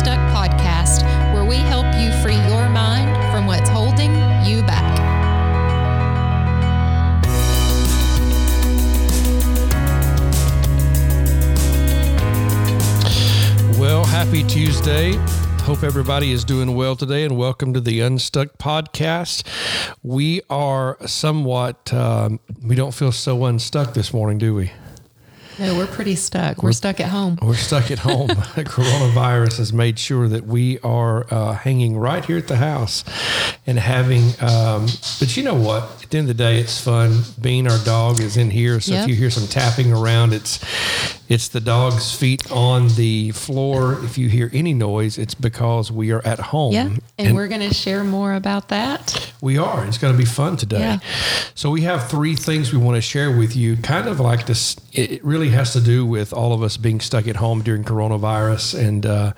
Unstuck podcast, where we help you free your mind from what's holding you back. Well, happy Tuesday. Hope everybody is doing well today, and welcome to the Unstuck podcast. We are somewhat, um, we don't feel so unstuck this morning, do we? No, we're pretty stuck. We're stuck at home. We're stuck at home. Coronavirus has made sure that we are uh, hanging right here at the house and having, um, but you know what? At the end of the day, it's fun. Bean, our dog, is in here. So Yep. if you hear some tapping around, it's, it's the dog's feet on the floor. If you hear any noise, it's because we are at home. Yeah, and, we're going to share more about that. We are. It's going to be fun today. Yeah. So we have three things we want to share with you. Kind of like this. It it really has to do with all of us being stuck at home during coronavirus and uh,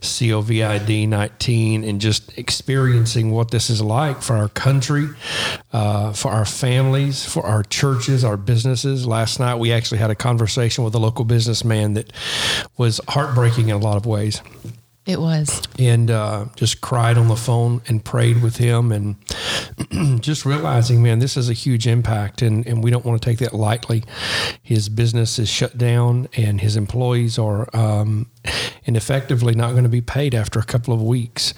COVID nineteen, and just experiencing what this is like for our country, uh, for our families, for our churches, our businesses. Last night we actually had a conversation with a local businessman that was heartbreaking in a lot of ways. It was. and uh, just cried on the phone and prayed with him and just realizing man this is a huge impact and, and we don't want to take that lightly. His business is shut down and his employees are um, and effectively not going to be paid after a couple of weeks.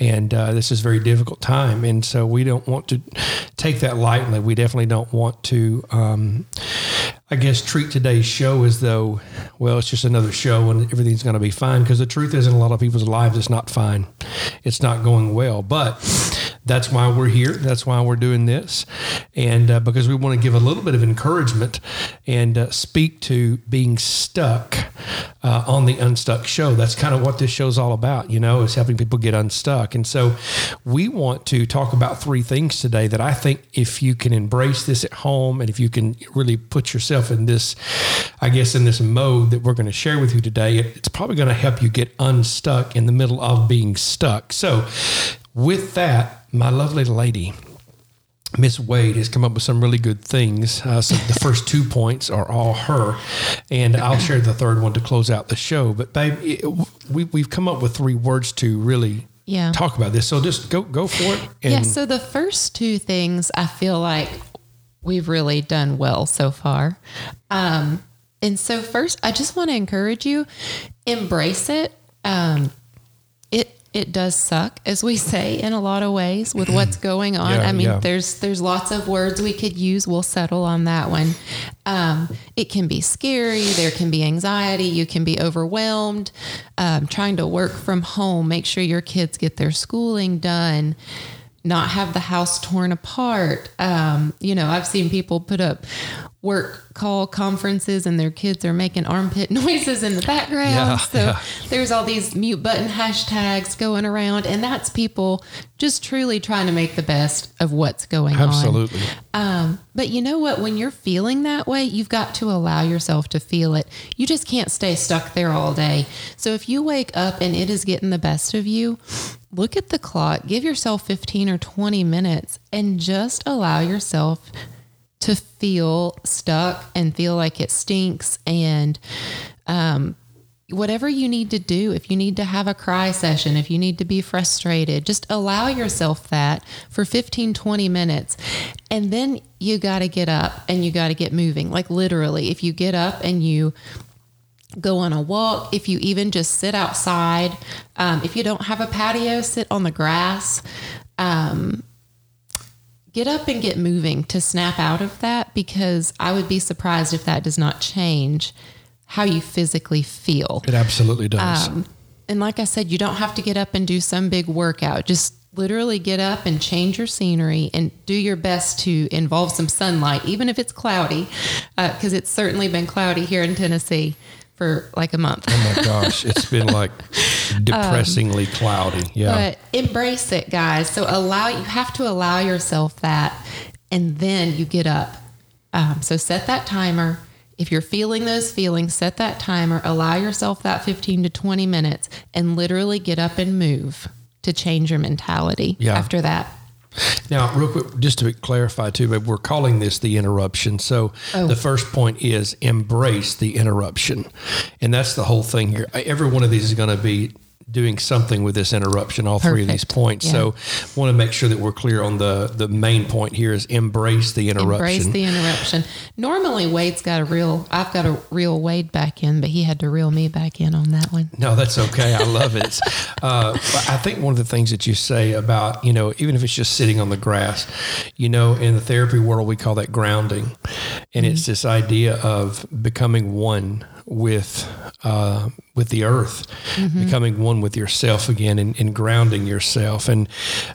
And uh, this is a very difficult time. And so we don't want to take that lightly. We definitely don't want to um, I guess treat today's show as though, well, it's just another show and everything's going to be fine. Because the truth is, in a lot of people's lives, it's not fine. It's not going well. But that's why we're here. That's why we're doing this. And uh, because we want to give a little bit of encouragement and uh, speak to being stuck uh, on the Unstuck show. That's kind of what this show's all about, you know, is helping people get unstuck. And so we want to talk about three things today that I think if you can embrace this at home and if you can really put yourself in this, I guess, in this mode that we're going to share with you today, it- it's probably going to help you get unstuck in the middle of being stuck. So, with that, my lovely lady, Miss Wade has come up with some really good things. Uh, so the first two points are all her, and I'll share the third one to close out the show. But babe, it, we we've come up with three words to really Yeah. talk about this. So just go go for it. And yeah, so the first two things I feel like we've really done well so far. Um, and so first, I just want to encourage you, embrace it. Um, it does suck, as we say in a lot of ways, with what's going on. Yeah, I mean, yeah. there's there's lots of words we could use. We'll settle on that one. Um, it can be scary. There can be anxiety. You can be overwhelmed. Um, trying to work from home, make sure your kids get their schooling done not have the house torn apart. Um, you know, I've seen people put up work call conferences and their kids are making armpit noises in the background. Yeah, so yeah. there's all these mute button hashtags going around, and that's people just truly trying to make the best of what's going on. absolutely. Um, but you know what? When you're feeling that way, you've got to allow yourself to feel it. You just can't stay stuck there all day. So if you wake up and it is getting the best of you, look at the clock, give yourself 15 or 20 minutes, and just allow yourself to feel stuck and feel like it stinks and um, whatever you need to do, if you need to have a cry session, if you need to be frustrated, just allow yourself that for 15, 20 minutes. And then you got to get up and you got to get moving. Like literally, if you get up and you go on a walk, if you even just sit outside, um, if you don't have a patio, sit on the grass. Um, get up and get moving to snap out of that because I would be surprised if that does not change how you physically feel. It absolutely does. Um, and like I said, you don't have to get up and do some big workout. Just literally get up and change your scenery and do your best to involve some sunlight, even if it's cloudy, because it's certainly been cloudy here in Tennessee for like a month. oh my gosh, it's been like depressingly cloudy. Yeah. But embrace it, guys. So allow you have to allow yourself that, and then you get up. Um, so set that timer. If you're feeling those feelings, set that timer. Allow yourself that 15 to 20 minutes, and literally get up and move to change your mentality. Yeah. After that, Now, real quick, just to clarify too, but we're calling this the interruption. So Oh. the first point is embrace the interruption, and that's the whole thing here. Every one of these is going to be doing something with this interruption, all three of these points. Yeah. So want to make sure that we're clear on the, the main point here is embrace the interruption. Embrace the interruption. Normally, Wade's got a real. I've got a reel Wade back in, but he had to reel me back in on that one. No, that's okay. I love it. Uh, but I think one of the things that you say about, you know, even if it's just sitting on the grass, you know, in the therapy world, we call that grounding. And it's this idea of becoming one with uh, with the earth, becoming one with yourself again and, and grounding yourself. And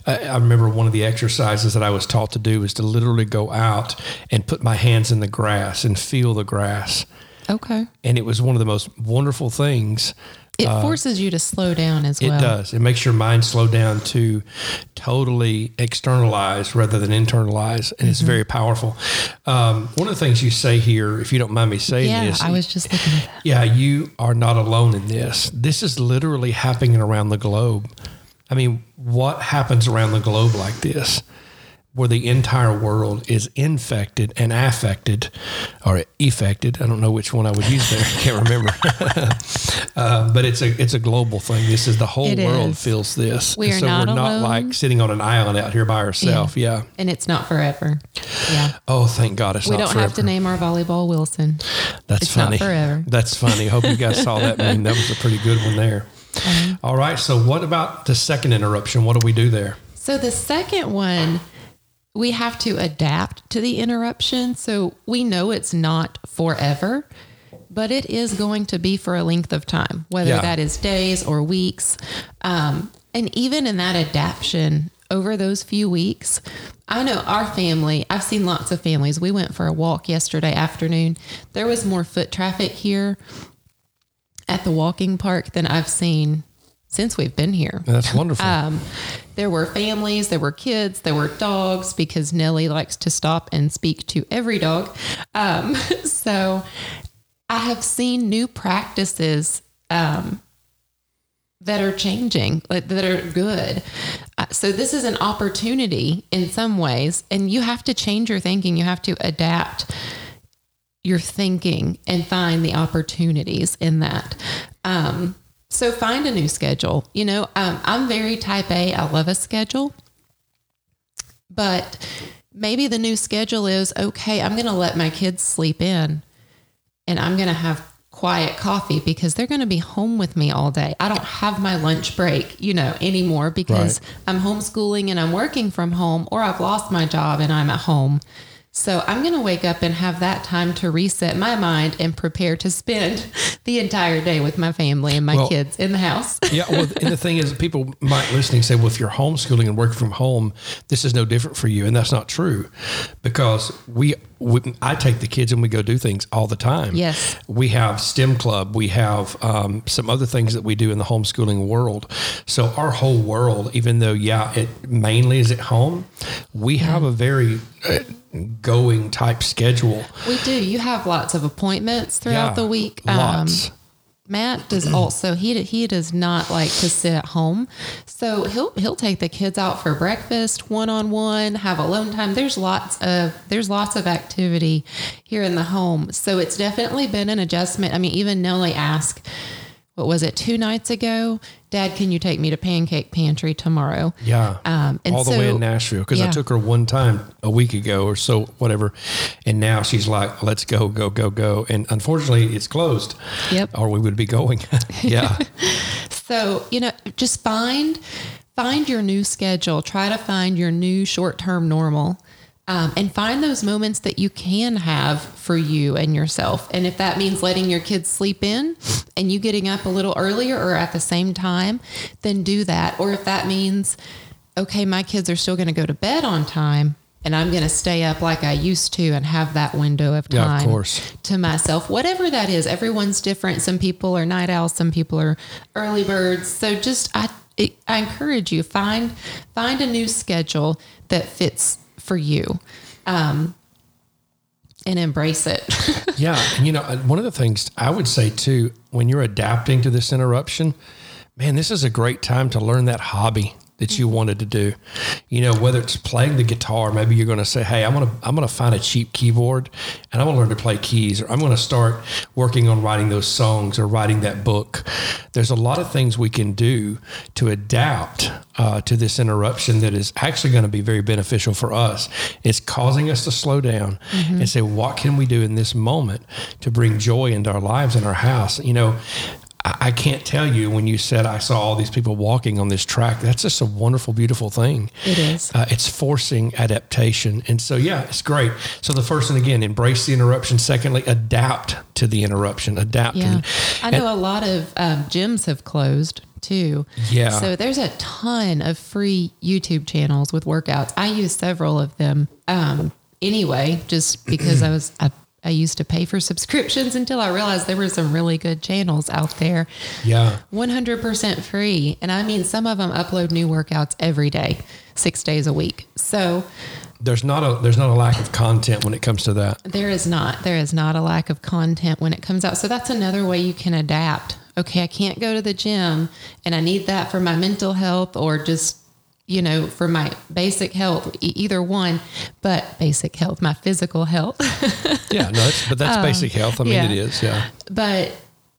I, I remember one of the exercises that I was taught to do was to literally go out and put my hands in the grass and feel the grass. Okay. And it was one of the most wonderful things It forces you to slow down as Uh, it well. does. It makes your mind slow down to totally externalize rather than internalize, and Mm-hmm. it's very powerful. Um, one of the things you say here, if you don't mind me saying Yeah, this, I was just looking at that. yeah, you are not alone in this. This is literally happening around the globe. I mean, what happens around the globe like this? Where the entire world is infected and affected or affected. I don't know which one I would use there. I can't remember. uh, but it's a it's a global thing. This is the whole It world is. feels this. We are so not we're not alone. like sitting on an island out here by ourselves. Yeah. And it's not forever. Yeah. Oh, thank God it's We don't forever. have to name our volleyball Wilson. That's It's not funny. forever. That's funny. Hope you guys saw that meme. That was a pretty good one there. Uh-huh. All right. So, what about the second interruption? What do we do there? So the second one, we have to adapt to the interruption. So we know it's not forever, but it is going to be for a length of time, whether Yeah. that is days or weeks. Um, and even in that adaptation over those few weeks, I know our family, I've seen lots of families. We went for a walk yesterday afternoon. There was more foot traffic here at the walking park than I've seen since we've been here. That's wonderful. Um, there were families, there were kids, there were dogs because Nellie likes to stop and speak to every dog. Um, so I have seen new practices um, that are changing, like, that are good. Uh, so this is an opportunity in some ways, and you have to change your thinking. You have to adapt your thinking and find the opportunities in that. Um, so find a new schedule. You know, um, I'm very type A. I love a schedule, but maybe the new schedule is okay. I'm going to let my kids sleep in, and I'm going to have quiet coffee because they're going to be home with me all day. I don't have my lunch break, you know, anymore because Right. I'm homeschooling and I'm working from home, or I've lost my job and I'm at home. So I'm going to wake up and have that time to reset my mind and prepare to spend the entire day with my family and my Well- kids in the house. yeah. Well, and the thing is, people might listening say, well, if you're homeschooling and working from home, this is no different for you. And that's not true because we, we I take the kids and we go do things all the time. Yes. We have STEM club. We have um, some other things that we do in the homeschooling world. So our whole world, even though, yeah, it mainly is at home, we have a very uh, going type schedule. We do. You have lots of appointments throughout Yeah, the week. Lots. Um, Matt does also he he does not like to sit at home, so he'll he'll take the kids out for breakfast one on one, have alone time. There's lots of there's lots of activity here in the home, so it's definitely been an adjustment. I mean, even Nellie asked, what was it two nights ago? Dad, can you take me to Pancake Pantry tomorrow? Yeah. Um, and all the way in Nashville because I took her one time a week ago or so, whatever. And now she's like, let's go, go, go, go. And unfortunately, it's closed. Yep. Or we would be going. yeah. So, you know, just find find your new schedule. Try to find your new short-term normal. Um, and find those moments that you can have for you and yourself. And if that means letting your kids sleep in and you getting up a little earlier or at the same time, then do that. Or if that means, okay, my kids are still going to go to bed on time and I'm going to stay up like I used to and have that window of Yeah, of time to myself, whatever that is. Everyone's different. Some people are night owls, some people are early birds. So just I it, I encourage you find find a new schedule that fits for you, um, and embrace it. Yeah. And, you know, one of the things I would say too, when you're adapting to this interruption, man, this is a great time to learn that hobby that you wanted to do. You know, whether it's playing the guitar, maybe you're going to say, "Hey, I'm going to I'm going to find a cheap keyboard and I'm going to learn to play keys or I'm going to start working on writing those songs or writing that book there's a lot of things we can do to adapt uh, to this interruption that is actually going to be very beneficial for us. It's causing us to slow down and say, what can we do in this moment to bring joy into our lives and our house? You know, I I can't tell you when you said I saw all these people walking on this track. That's just a wonderful, beautiful thing. It is. Uh, it's forcing adaptation, and so yeah, it's great. So the first one again, embrace the interruption. Secondly, adapt to the interruption. Adapt. Yeah. And- I know a lot of um, gyms have closed too. Yeah. So there's a ton of free YouTube channels with workouts. I use several of them um, anyway, just because I was, I, I used to pay for subscriptions until I realized there were some really good channels out there. yeah. 100% free. And I mean, some of them upload new workouts every day, six days a week. So There's not a there's not a lack of content when it comes to that. There is not. There is not a lack of content when it comes out. So that's another way you can adapt. Okay, I can't go to the gym and I need that for my mental health or just, you know, for my basic health, either one, but basic health, my physical health. Yeah, no, it's, but that's basic health. I mean, yeah. it is. Yeah. but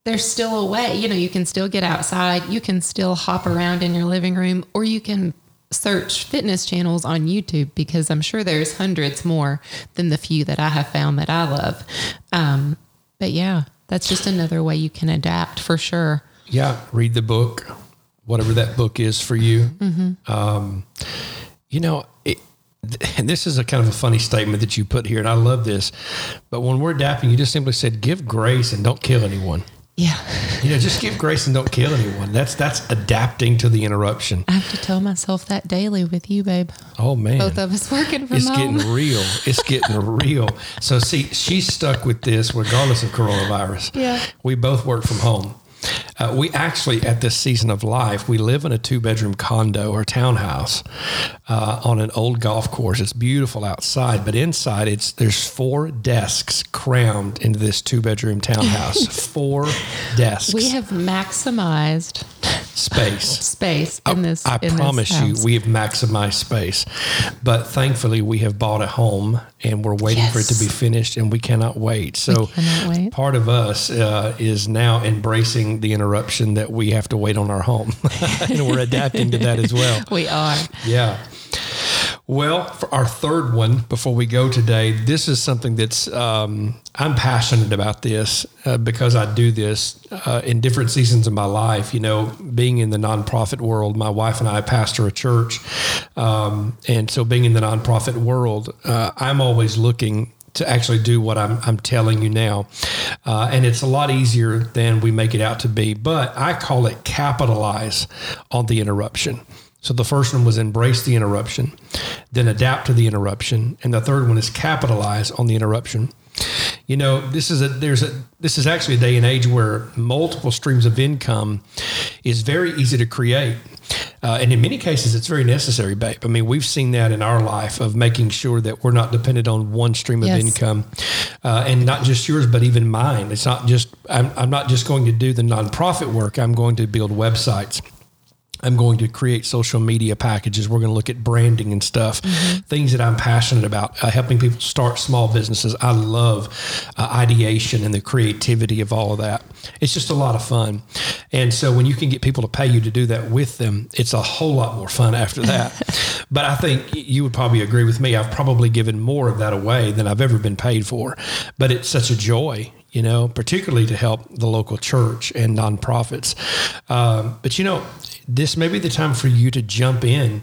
there's still a way, you know, you can still get outside, you can still hop around in your living room, or you can search fitness channels on YouTube because I'm sure there's hundreds more than the few that I have found that I love. Um, but yeah, that's just another way you can adapt for sure. Yeah, read the book, whatever that book is for you. Um, you know, it, and this is a kind of a funny statement that you put here, and I love this. But when we're adapting, you just simply said, "Give grace and don't kill anyone." Yeah. You know, just give grace and don't kill anyone. That's that's adapting to the interruption. I have to tell myself that daily with you, babe. Oh man, Both of us working from it's home. It's getting real. It's getting real. So see, she's stuck with this regardless of coronavirus. Yeah. We both work from home. Uh, we actually, at this season of life, we live in a two bedroom condo or townhouse uh, on an old golf course. It's beautiful outside, but inside, it's there's four desks crammed into this two bedroom townhouse. four desks. we have maximized space. space in this. I in this promise you, we have maximized space. But thankfully, we have bought a home and we're waiting for it to be finished, and we cannot wait. So, cannot wait. part of us uh, is now embracing the interruption that we have to wait on our home, and we're adapting to that as well. we are. Yeah. Well, for our third one, before we go today, this is something that's um, I'm passionate about this uh, because I do this uh, in different seasons of my life. You know, being in the nonprofit world, my wife and I pastor a church, um, and so being in the nonprofit world, uh, I'm always looking to actually do what I'm, I'm telling you now. Uh, and it's a lot easier than we make it out to be. But I call it capitalize on the interruption. So the first one was embrace the interruption, then adapt to the interruption, and the third one is capitalize on the interruption. You know, this is a there's a this is actually a day and age where multiple streams of income is very easy to create. Uh, and in many cases, it's very necessary, babe. I mean, we've seen that in our life of making sure that we're not dependent on one stream of Yes. income, uh, and not just yours, but even mine. It's not just I'm, I'm not just going to do the nonprofit work. I'm going to build websites. I'm going to create social media packages. We're going to look at branding and stuff, things that I'm passionate about, uh, helping people start small businesses. I love uh, ideation and the creativity of all of that. It's just a lot of fun. And so when you can get people to pay you to do that with them, it's a whole lot more fun after that. but I think you would probably agree with me. I've probably given more of that away than I've ever been paid for. But it's such a joy you know, particularly to help the local church and nonprofits. Um, but you know, this may be the time for you to jump in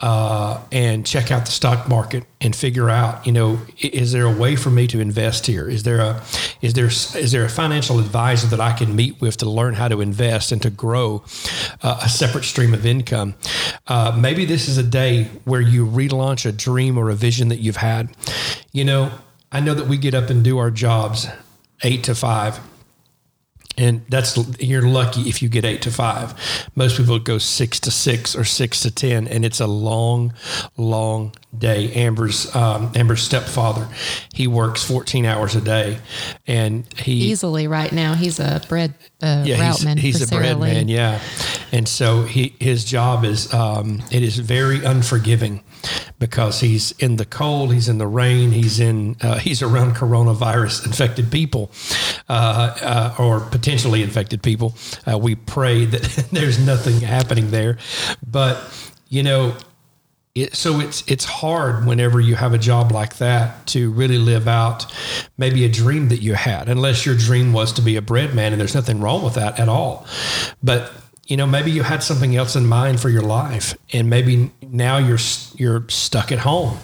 uh, and check out the stock market and figure out, you know, is there a way for me to invest here? Is there a is there is there a financial advisor that I can meet with to learn how to invest and to grow uh, a separate stream of income? Uh, maybe this is a day where you relaunch a dream or a vision that you've had. You know, I know that we get up and do our jobs eight to five. And that's you're lucky if you get eight to five. Most people go six to six or six to ten, and it's a long, long day. Amber's um, Amber's stepfather, he works fourteen hours a day, and he Easily right now, he's a bread uh, yeah, route he's, man. he's a Sarah bread Lee. man, yeah. And so he his job is um, it is very unforgiving because he's in the cold, he's in the rain, he's in uh, he's around coronavirus infected people uh, uh, or potentially infected people. Uh, we pray that there's nothing happening there, but you know. It, so it's it's hard whenever you have a job like that to really live out maybe a dream that you had, unless your dream was to be a bread man, and there's nothing wrong with that at all. But you know maybe you had something else in mind for your life and maybe now you're you're stuck at home.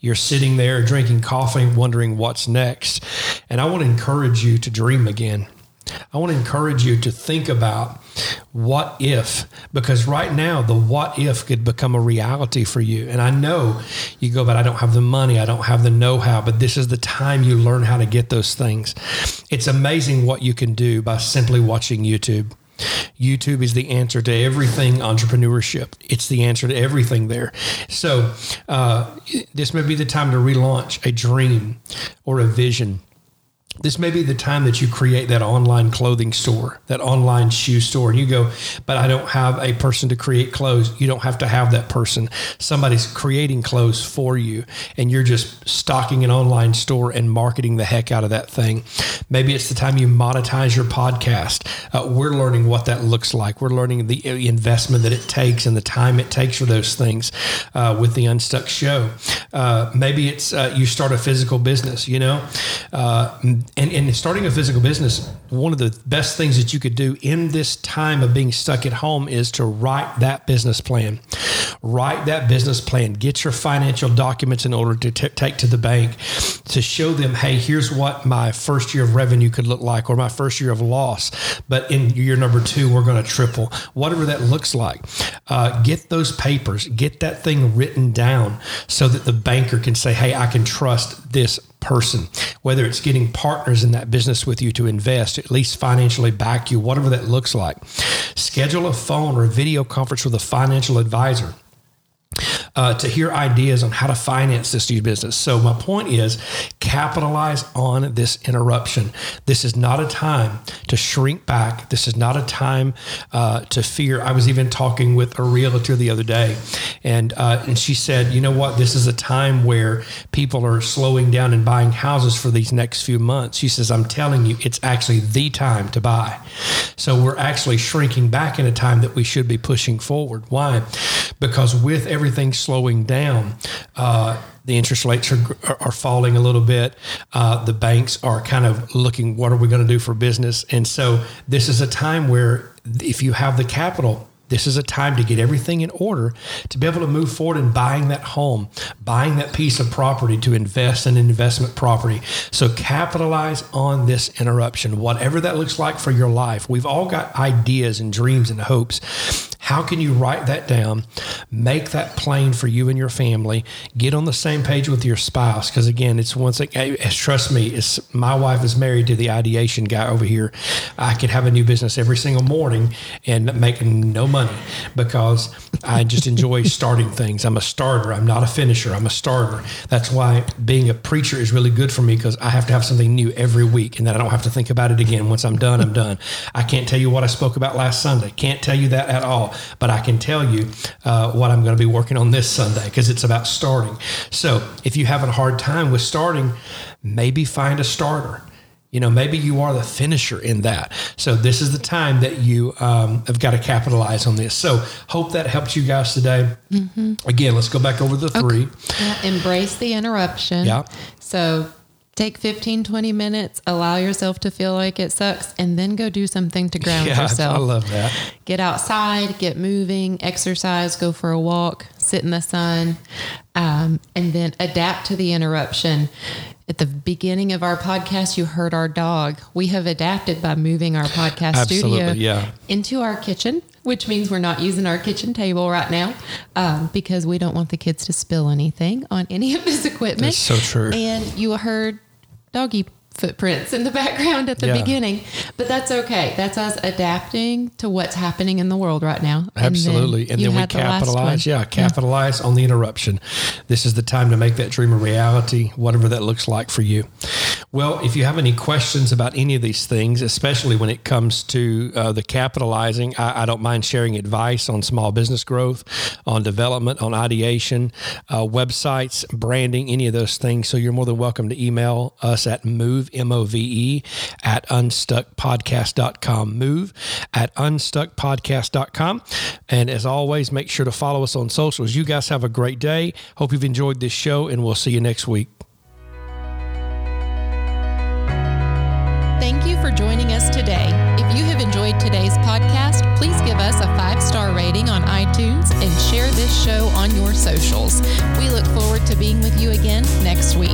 You're sitting there drinking coffee wondering what's next. And i want to encourage you to dream again. I want to encourage you to think about what if because right now the what if could become a reality for you. And i know you go but i don't have the money i don't have the know-how but this is the time you learn how to get those things. It's amazing what you can do by simply watching youtube YouTube is the answer to everything entrepreneurship. It's the answer to everything there. So, uh, this may be the time to relaunch a dream or a vision this may be the time that you create that online clothing store, that online shoe store. And you go, but I don't have a person to create clothes. You don't have to have that person. Somebody's creating clothes for you, and you're just stocking an online store and marketing the heck out of that thing. Maybe it's the time you monetize your podcast. Uh, we're learning what that looks like. We're learning the investment that it takes and the time it takes for those things uh, with the Unstuck Show. Uh, maybe it's uh, you start a physical business, you know uh, and, and starting a physical business, one of the best things that you could do in this time of being stuck at home is to write that business plan. Write that business plan. Get your financial documents in order to t- take to the bank to show them, hey, here's what my first year of revenue could look like or my first year of loss. But in year number two, we're going to triple, whatever that looks like. Uh, get those papers, get that thing written down so that the banker can say, hey, I can trust this person, whether it's getting partners in that business with you to invest, at least financially back you, whatever that looks like. Schedule a phone or a video conference with a financial advisor uh, to hear ideas on how to finance this new business. So, my point is capitalize on this interruption. This is not a time to shrink back. This is not a time uh, to fear. I was even talking with a realtor the other day, and, uh, and she said, you know what? This is a time where people are slowing down and buying houses for these next few months. She says, I'm telling you, it's actually the time to buy. So, we're actually shrinking back in a time that we should be pushing forward. Why? Because with everything slowing down. Uh, the interest rates are, are falling a little bit. Uh, the banks are kind of looking, what are we going to do for business? And so this is a time where if you have the capital, this is a time to get everything in order to be able to move forward in buying that home, buying that piece of property to invest in investment property. So capitalize on this interruption, whatever that looks like for your life. We've all got ideas and dreams and hopes. How can you write that down, make that plain for you and your family, get on the same page with your spouse? Because again, it's one thing, trust me, it's, my wife is married to the ideation guy over here. I could have a new business every single morning and make no money because I just enjoy starting things. I'm a starter. I'm not a finisher. I'm a starter. That's why being a preacher is really good for me because I have to have something new every week and then I don't have to think about it again. Once I'm done, I'm done. I can't tell you what I spoke about last Sunday. Can't tell you that at all but I can tell you uh, what I'm going to be working on this Sunday because it's about starting. So if you have a hard time with starting, maybe find a starter. You know, maybe you are the finisher in that. So this is the time that you um, have got to capitalize on this. So hope that helps you guys today. Mm-hmm. Again, let's go back over the three. Okay. Yeah, embrace the interruption. Yeah. So take 15 20 minutes allow yourself to feel like it sucks and then go do something to ground yeah, yourself. i love that. Get outside get moving exercise go for a walk sit in the sun um, and then adapt to the interruption at the beginning of our podcast you heard our dog we have adapted by moving our podcast Absolutely, studio yeah. into our kitchen which means we're not using our kitchen table right now um, because we don't want the kids to spill anything on any of this equipment. That's so true. And you heard doggy footprints in the background at the Yeah. beginning, but that's okay. That's us adapting to what's happening in the world right now. And then Absolutely. And then we had the last capitalize. Yeah, capitalize on the interruption. This is the time to make that dream a reality, whatever that looks like for you. Well, if you have any questions about any of these things, especially when it comes to uh, the capitalizing, I, I don't mind sharing advice on small business growth, on development, on ideation, uh, websites, branding, any of those things. So you're more than welcome to email us at move, M O V E, at unstuckpodcast.com. Move at unstuckpodcast.com. And as always, make sure to follow us on socials. You guys have a great day. Hope you've enjoyed this show, and we'll see you next week. Thank you for joining us today. If you have enjoyed today's podcast, please give us a five star rating on iTunes and share this show on your socials. We look forward to being with you again next week.